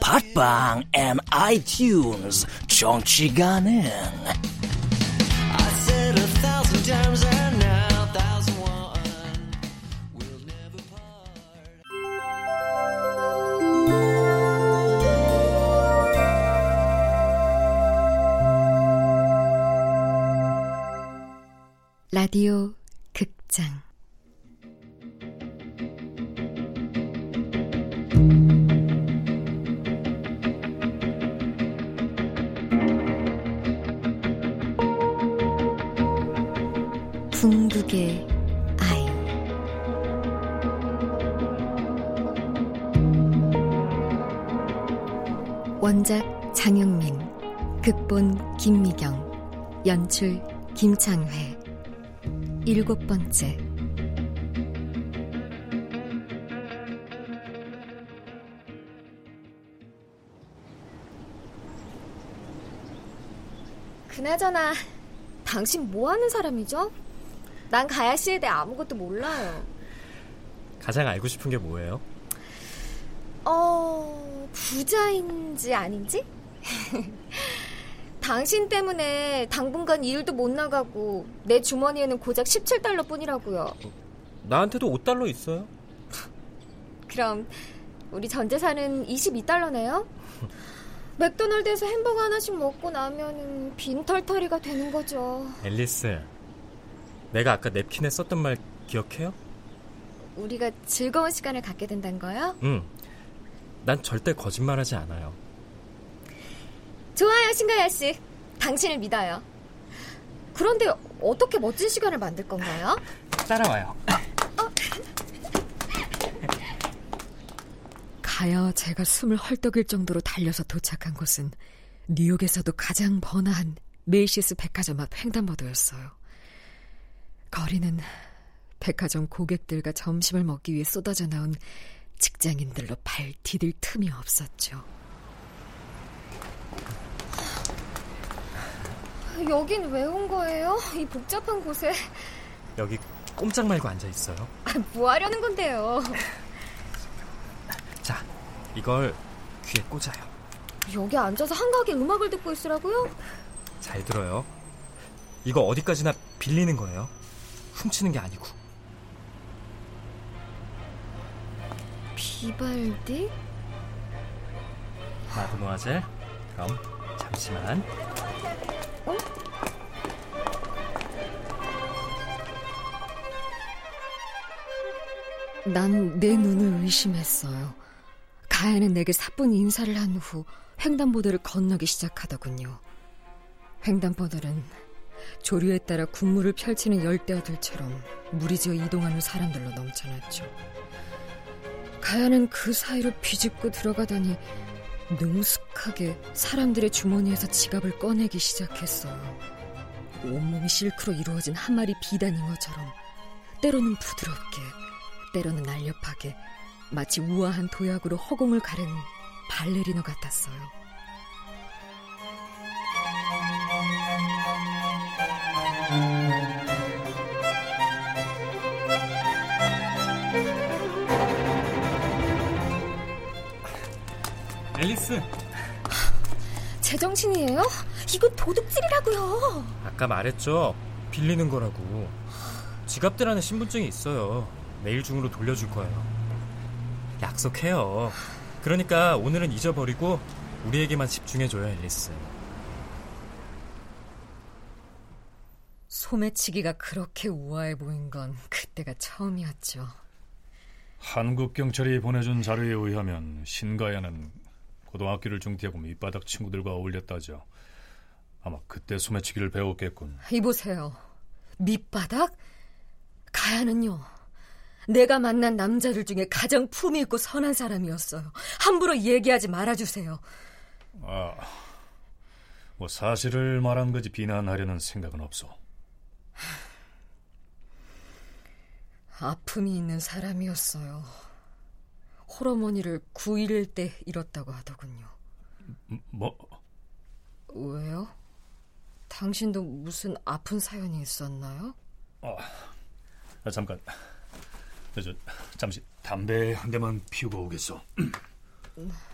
팟빵 앤 아이튠즈 정치 가능. 라디오 극장 원작 장영민 극본 김미경 연출 김창회 일곱 번째 그나저나 당신 뭐 하는 사람이죠? 난 가야 씨에 대해 아무것도 몰라요. 가장 알고 싶은 게 뭐예요? 어, 부자인지 아닌지? 당신 때문에 당분간 일도 못 나가고 내 주머니에는 고작 17달러 뿐이라고요. 나한테도 5달러 있어요. 그럼 우리 전 재산은 22달러네요? 맥도날드에서 햄버거 하나씩 먹고 나면은 빈털터리가 되는 거죠. 앨리스, 내가 아까 냅킨에 썼던 말 기억해요? 우리가 즐거운 시간을 갖게 된다는 거요? 응. 난 절대 거짓말하지 않아요. 좋아요, 신가야 씨. 당신을 믿어요. 그런데 어떻게 멋진 시간을 만들 건가요? 따라와요. 가여 제가 숨을 헐떡일 정도로 달려서 도착한 곳은 뉴욕에서도 가장 번화한 메이시스 백화점 앞 횡단보도였어요. 거리는 백화점 고객들과 점심을 먹기 위해 쏟아져 나온 직장인들로 발 디딜 틈이 없었죠. 여긴 왜 온 거예요? 이 복잡한 곳에 여기 꼼짝 말고 앉아 있어요. 아, 뭐 하려는 건데요? 자, 이걸 귀에 꽂아요. 여기 앉아서 한가하게 음악을 듣고 있으라고요? 잘 들어요. 이거 어디까지나 빌리는 거예요. 훔치는 게 아니고. 비발디? 마드모아젤. 그럼 잠시만. 어? 난 내 눈을 의심했어요. 가야는 내게 사뿐 인사를 한 후 횡단보도를 건너기 시작하더군요. 횡단보도는 조류에 따라 군무를 펼치는 열대어들처럼 무리지어 이동하는 사람들로 넘쳐났죠. 가야는 그 사이로 비집고 들어가다니 능숙하게 사람들의 주머니에서 지갑을 꺼내기 시작했어요. 온몸이 실크로 이루어진 한 마리 비단잉어처럼 때로는 부드럽게, 때로는 날렵하게 마치 우아한 도약으로 허공을 가르는 발레리노 같았어요. 앨리스, 제정신이에요? 이거 도둑질이라고요. 아까 말했죠. 빌리는 거라고. 지갑들 안에 신분증이 있어요. 내일 중으로 돌려줄 거예요. 약속해요. 그러니까 오늘은 잊어버리고 우리에게만 집중해줘요, 앨리스. 소매치기가 그렇게 우아해 보인 건 그때가 처음이었죠. 한국 경찰이 보내준 자료에 의하면 신가야는 고등학교를 중퇴하고 밑바닥 친구들과 어울렸다죠. 아마 그때 소매치기를 배웠겠군. 이보세요. 밑바닥? 가야는요. 내가 만난 남자들 중에 가장 품이 있고 선한 사람이었어요. 함부로 얘기하지 말아주세요. 아, 뭐 사실을 말한 거지 비난하려는 생각은 없어. 아픔이 있는 사람이었어요. 호러머니를 9일 때 잃었다고 하더군요. 뭐? 왜요? 당신도 무슨 아픈 사연이 있었나요? 아, 아 잠깐. 저, 잠시 담배 한 대만 피우고 오겠어.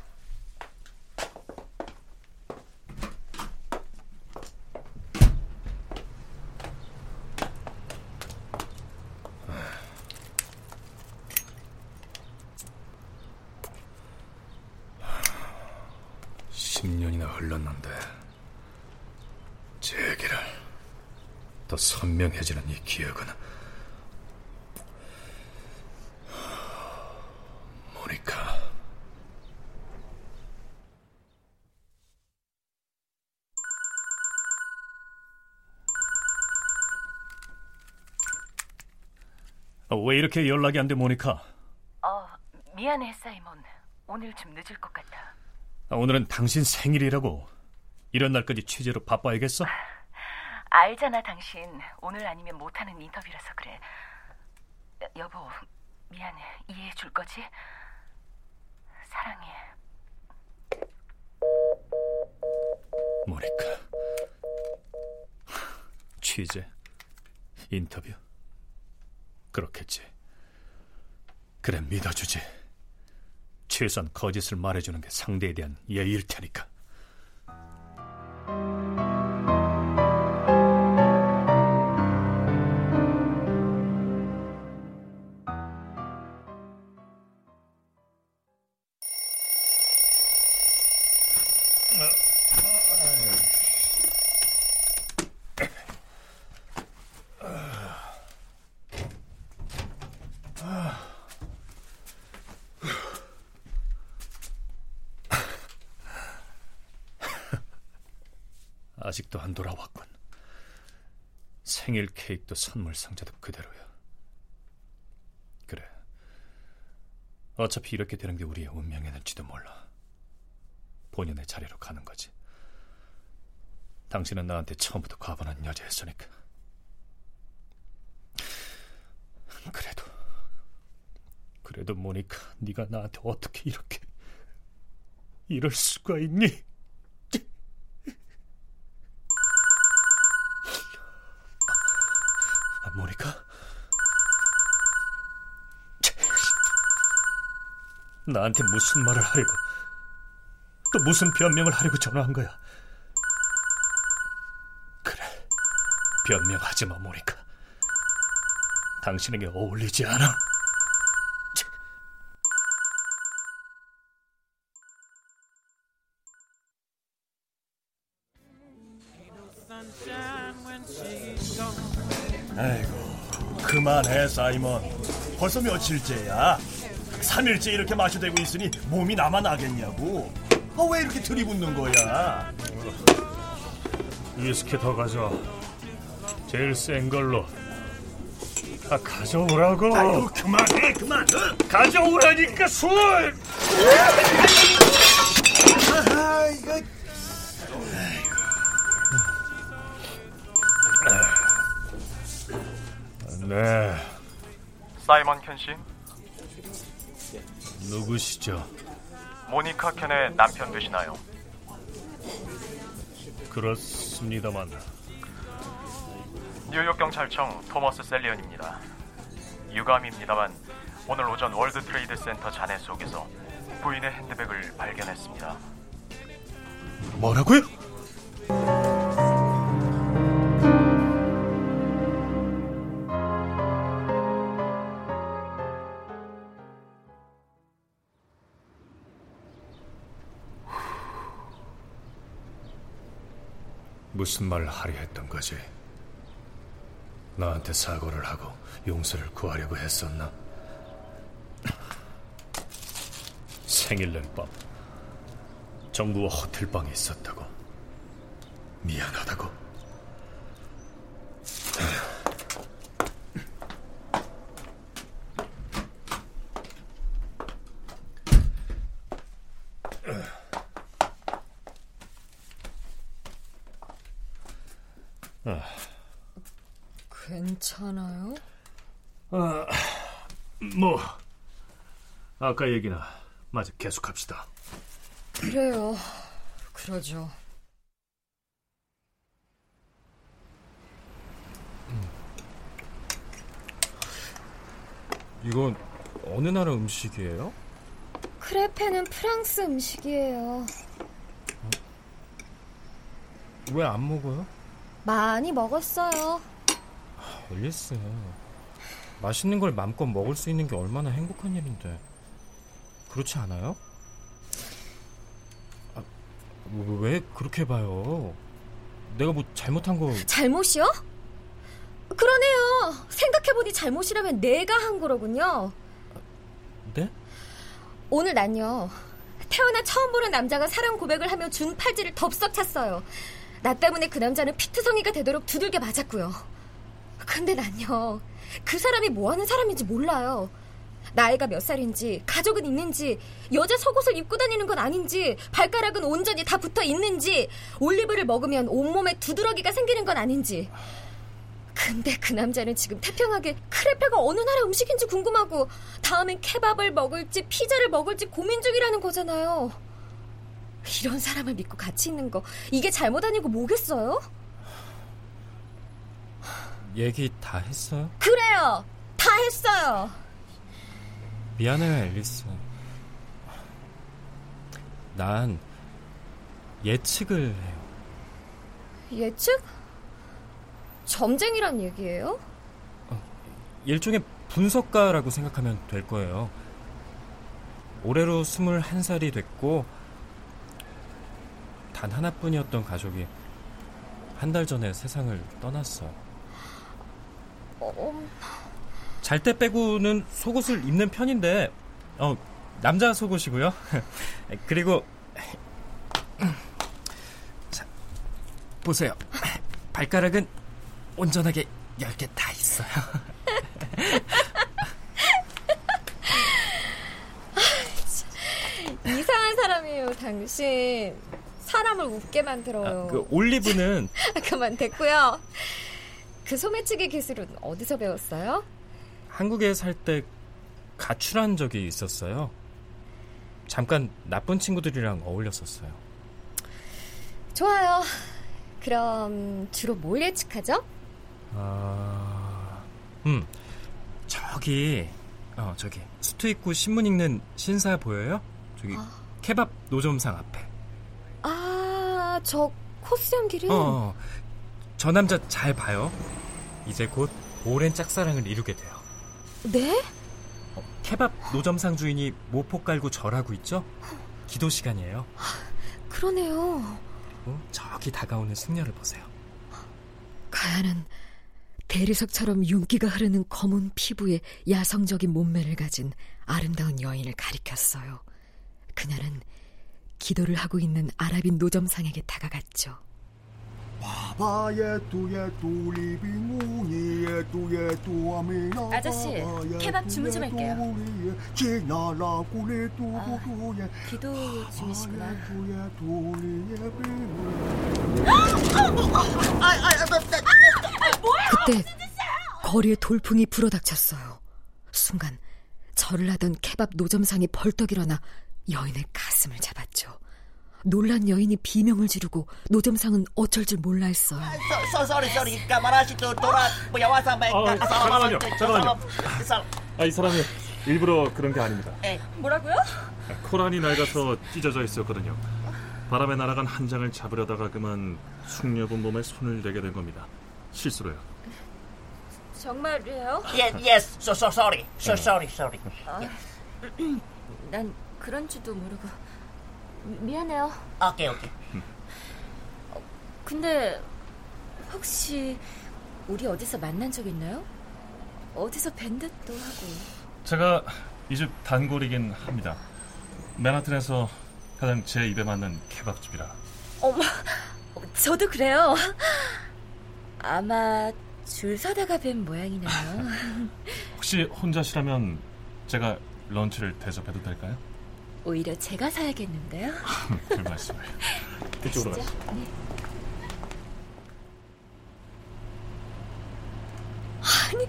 (10년이나) 흘렀는데 제기를 더 선명해지는 이 기억은 모니카 어, 왜 이렇게 연락이 안 돼 모니카? 어 미안해 사이먼 오늘 좀 늦을 것 같아 아, 오늘은 당신 생일이라고 이런 날까지 취재로 바빠야겠어? 알잖아 당신. 오늘 아니면 못하는 인터뷰라서 그래. 여, 여보 미안해 이해해 줄 거지? 사랑해. 모니카. 취재. 인터뷰. 그렇겠지. 그래 믿어주지. 최소한 거짓을 말해주는 게 상대에 대한 예의일 테니까 돌아왔군. 생일 케이크도 선물 상자도 그대로야. 그래. 어차피 이렇게 되는 게 우리의 운명이었는지도 몰라. 본연의 자리로 가는 거지. 당신은 나한테 처음부터 과분한 여자였으니까. 그래도 그래도 모니카 네가 나한테 어떻게 이렇게 이럴 수가 있니? 나한테 무슨 말을 하려고 또 무슨 변명을 하려고 전화한 거야? 그래, 변명하지 마, 모니카. 당신에게 어울리지 않아. 아이고, 그만해, 사이먼. 벌써 며칠째야? 3일째 이렇게 마셔대고 있으니 몸이 나만 나겠냐고. 아, 왜 이렇게 들이붓는 거야? 위스키 더 가져와. 제일 센 걸로. 아, 가져오라고. 아유, 그만해, 그만. 어? 가져오라니까 술. 아, 이거. 네, 사이먼 켄 씨, 누구시죠? 모니카 켄의 남편 되시나요? 그렇습니다만 뉴욕 경찰청 토머스 셀리언입니다. 유감입니다만 오늘 오전 월드 트레이드 센터 잔해 속에서 부인의 핸드백을 발견했습니다. 뭐라고요? 무슨 말을 하려 했던 거지? 너한테 사고를 하고 용서를 구하려고 했었나? 생일날 밤 정부와 호텔방에 있었다고 미안하다고 아, 괜찮아요? 아, 뭐 아까 얘기나 마저 계속합시다. 그래요. 그러죠. 이건 어느 나라 음식이에요? 크레페는 프랑스 음식이에요. 왜 안 먹어요? 많이 먹었어요. 앨리스 맛있는 걸 마음껏 먹을 수 있는 게 얼마나 행복한 일인데 그렇지 않아요? 아, 뭐, 왜 그렇게 봐요? 내가 뭐 잘못한 거 잘못이요? 그러네요. 생각해보니 잘못이라면 내가 한 거로군요. 네? 오늘 난요. 태어나 처음 보는 남자가 사랑 고백을 하며 준 팔찌를 덥석 찼어요. 나 때문에 그 남자는 피투성이가 되도록 두들겨 맞았고요. 근데 난요. 그 사람이 뭐 하는 사람인지 몰라요. 나이가 몇 살인지, 가족은 있는지, 여자 속옷을 입고 다니는 건 아닌지, 발가락은 온전히 다 붙어 있는지, 올리브를 먹으면 온몸에 두드러기가 생기는 건 아닌지. 근데 그 남자는 지금 태평하게 크레페가 어느 나라 음식인지 궁금하고 다음엔 케밥을 먹을지 피자를 먹을지 고민 중이라는 거잖아요. 이런 사람을 믿고 같이 있는 거 이게 잘못 아니고 뭐겠어요? 얘기 다 했어요? 그래요. 다 했어요. 미안해요, 앨리스. 난 예측을 해요. 예측? 점쟁이란 얘기예요? 일종의 분석가라고 생각하면 될 거예요. 올해로 21살이 됐고 단 하나뿐이었던 가족이 한 달 전에 세상을 떠났어요. 어, 잘때 빼고는 속옷을 입는 편인데 어, 남자 속옷이고요. 그리고 자, 보세요. 발가락은 온전하게 10개 다 있어요. 이상한 사람이에요, 당신. 사람을 웃게 만들어요. 그 올리브는 그만 됐고요. 그 소매치기 기술은 어디서 배웠어요? 한국에 살 때 가출한 적이 있었어요. 잠깐 나쁜 친구들이랑 어울렸었어요. 좋아요. 그럼 주로 뭘 예측하죠? 아, 음, 저기, 어, 저기 수트 입고 신문 읽는 신사 보여요? 저기 케밥 노점상 앞에. 아, 저 코스염 기름. 어, 어, 저 남자 잘 봐요. 이제 곧 오랜 짝사랑을 이루게 돼요. 네? 어, 케밥 노점상 주인이 모포 깔고 절하고 있죠? 기도 시간이에요. 그러네요. 어, 저기 다가오는 승려를 보세요. 가야는 대리석처럼 윤기가 흐르는 검은 피부에 야성적인 몸매를 가진 아름다운 여인을 가리켰어요. 그녀는 기도를 하고 있는 아랍인 노점상에게 다가갔죠. 아저씨, 케밥 주문 좀 할게요. 아, 기도 중이시구나. 그때 거리에 돌풍이 불어닥쳤어요. 순간 절을 하던 케밥 노점상이 벌떡 일어나 여인의 가슴을 잡았죠. 놀란 여인이 비명을 지르고 노점상은 어쩔 줄 몰라 했어요. 쏘리 쏘리 까마라시 또 돌아 뭐야 와서 말 아, 잠깐만요, 잠깐만요. 아, 이 사람이 일부러 그런 게 아닙니다. 뭐라고요? 코란이 낡아서 찢어져 있었거든요. 바람에 날아간 한 장을 잡으려다가 그만 숙녀분 몸에 손을 대게 된 겁니다. 실수로요. 정말이에요? Yes, yes, so so sorry, so sorry, sorry. 아, 난 그런 줄도 모르고 미안해요. 오케이 오케이. 근데 혹시 우리 어디서 만난 적 있나요? 어디서 뵌 듯도 하고. 제가 이 집 단골이긴 합니다. 맨하튼에서 가장 제 입에 맞는 케밥집이라. 어머, 저도 그래요. 아마 줄 서다가 뵌 모양이네요. 혹시 혼자시라면 제가 런치를 대접해도 될까요? 오히려 제가 사야겠는데요. 별 말씀을. 이쪽으로 진짜? 가시죠. 네. 아니,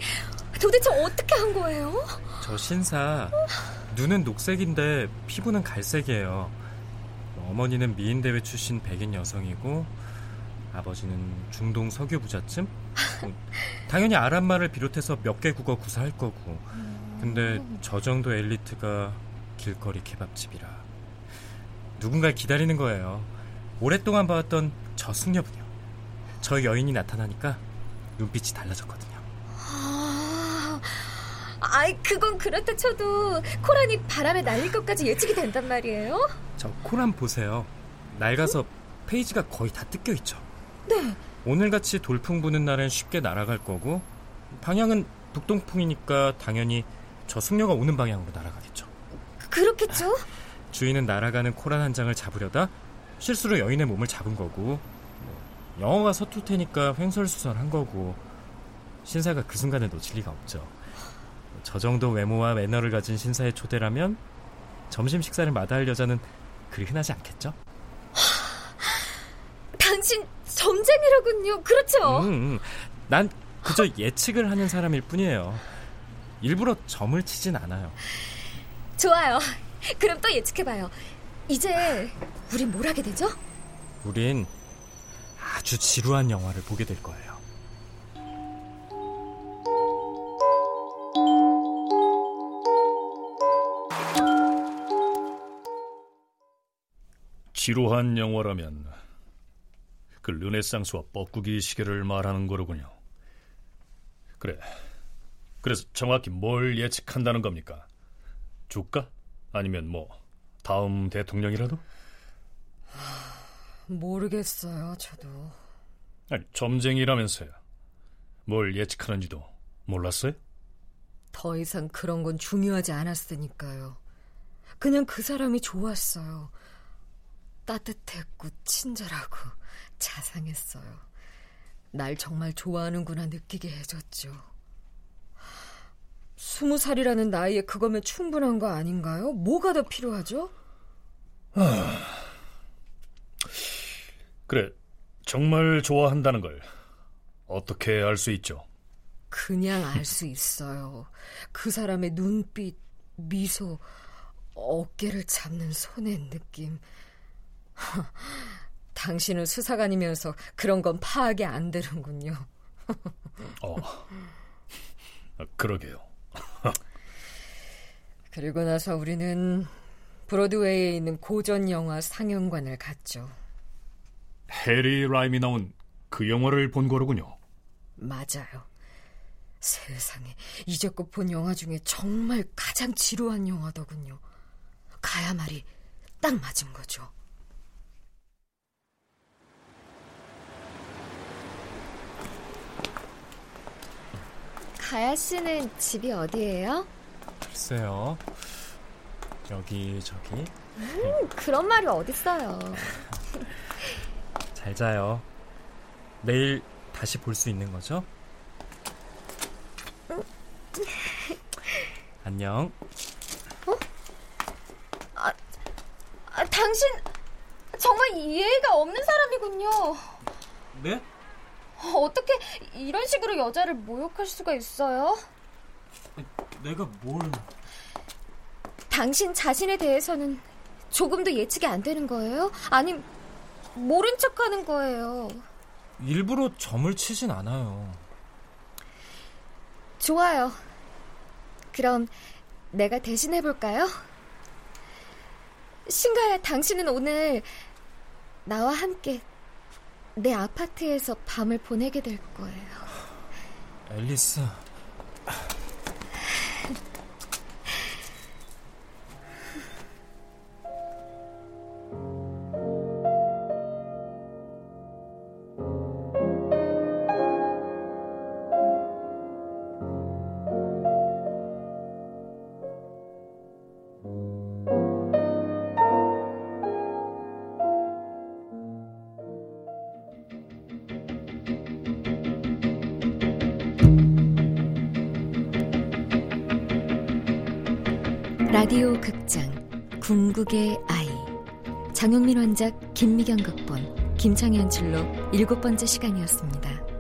도대체 어떻게 한 거예요? 저 신사 눈은 녹색인데 피부는 갈색이에요. 어머니는 미인 대회 출신 백인 여성이고 아버지는 중동 석유 부잣집. 뭐, 당연히 아랍말을 비롯해서 몇 개 국어 구사할 거고. 근데 저 정도 엘리트가 길거리 케밥집이라 누군가를 기다리는 거예요. 오랫동안 봐왔던 저 숙녀분이요. 저 여인이 나타나니까 눈빛이 달라졌거든요. 아, 아이, 그건 그렇다 쳐도 코란이 바람에 날릴 것까지 예측이 된단 말이에요? 저 코란 보세요. 낡아서 페이지가 거의 다 뜯겨 있죠. 네. 오늘같이 돌풍 부는 날엔 쉽게 날아갈 거고 방향은 북동풍이니까 당연히 저 숙녀가 오는 방향으로 날아가겠죠. 그렇겠죠? 주인은 날아가는 코란 한 장을 잡으려다 실수로 여인의 몸을 잡은 거고 뭐, 영어가 서툴 테니까 횡설수설한 거고 신사가 그 순간을 놓칠 리가 없죠. 저 정도 외모와 매너를 가진 신사의 초대라면 점심 식사를 마다할 여자는 그리 흔하지 않겠죠? 당신 점쟁이로군요. 그렇죠? 음, 음. 난 그저 예측을 하는 사람일 뿐이에요. 일부러 점을 치진 않아요. 좋아요. 그럼 또 예측해봐요. 이제 우린 뭘 하게 되죠? 우린 아주 지루한 영화를 보게 될 거예요. 지루한 영화라면 그 르네상스와 뻐꾸기 시계를 말하는 거로군요. 그래. 그래서 정확히 뭘 예측한다는 겁니까? 주가? 아니면 뭐 다음 대통령이라도? 모르겠어요, 저도. 아니 점쟁이라면서요. 뭘 예측하는지도 몰랐어요? 더 이상 그런 건 중요하지 않았으니까요. 그냥 그 사람이 좋았어요. 따뜻했고 친절하고 자상했어요. 날 정말 좋아하는구나 느끼게 해줬죠. 스무 살이라는 나이에 그거면 충분한 거 아닌가요? 뭐가 더 필요하죠? 그래. 정말 좋아한다는 걸 어떻게 알 수 있죠? 그냥 알 수 있어요. 그 사람의 눈빛, 미소, 어깨를 잡는 손의 느낌. 당신은 수사관이면서 그런 건 파악이 안 되는군요. 어, 그러게요. 그리고 나서 우리는 브로드웨이에 있는 고전 영화 상영관을 갔죠. 해리 라임이 나온 그 영화를 본 거로군요. 맞아요. 세상에 이제껏 본 영화 중에 정말 가장 지루한 영화더군요. 가야 말이 딱 맞은 거죠. 가야 씨는 집이 어디예요? 글쎄요. 여기 저기 음, 그런 말이 어딨어요. 잘 자요. 내일 다시 볼 수 있는 거죠? 안녕. 아, 아, 당신 정말 이해가 없는 사람이군요. 네? 어떻게 이런 식으로 여자를 모욕할 수가 있어요? 내가 뭘... 당신 자신에 대해서는 조금도 예측이 안 되는 거예요? 아님 모른 척 하는 거예요? 일부러 점을 치진 않아요. 좋아요. 그럼 내가 대신 해볼까요? 신가야, 당신은 오늘 나와 함께 내 아파트에서 밤을 보내게 될 거예요. 앨리스. 라디오 극장 궁극의 아이 장용민 원작 김미경 극본 김창희 연출로 일곱 번째 시간이었습니다.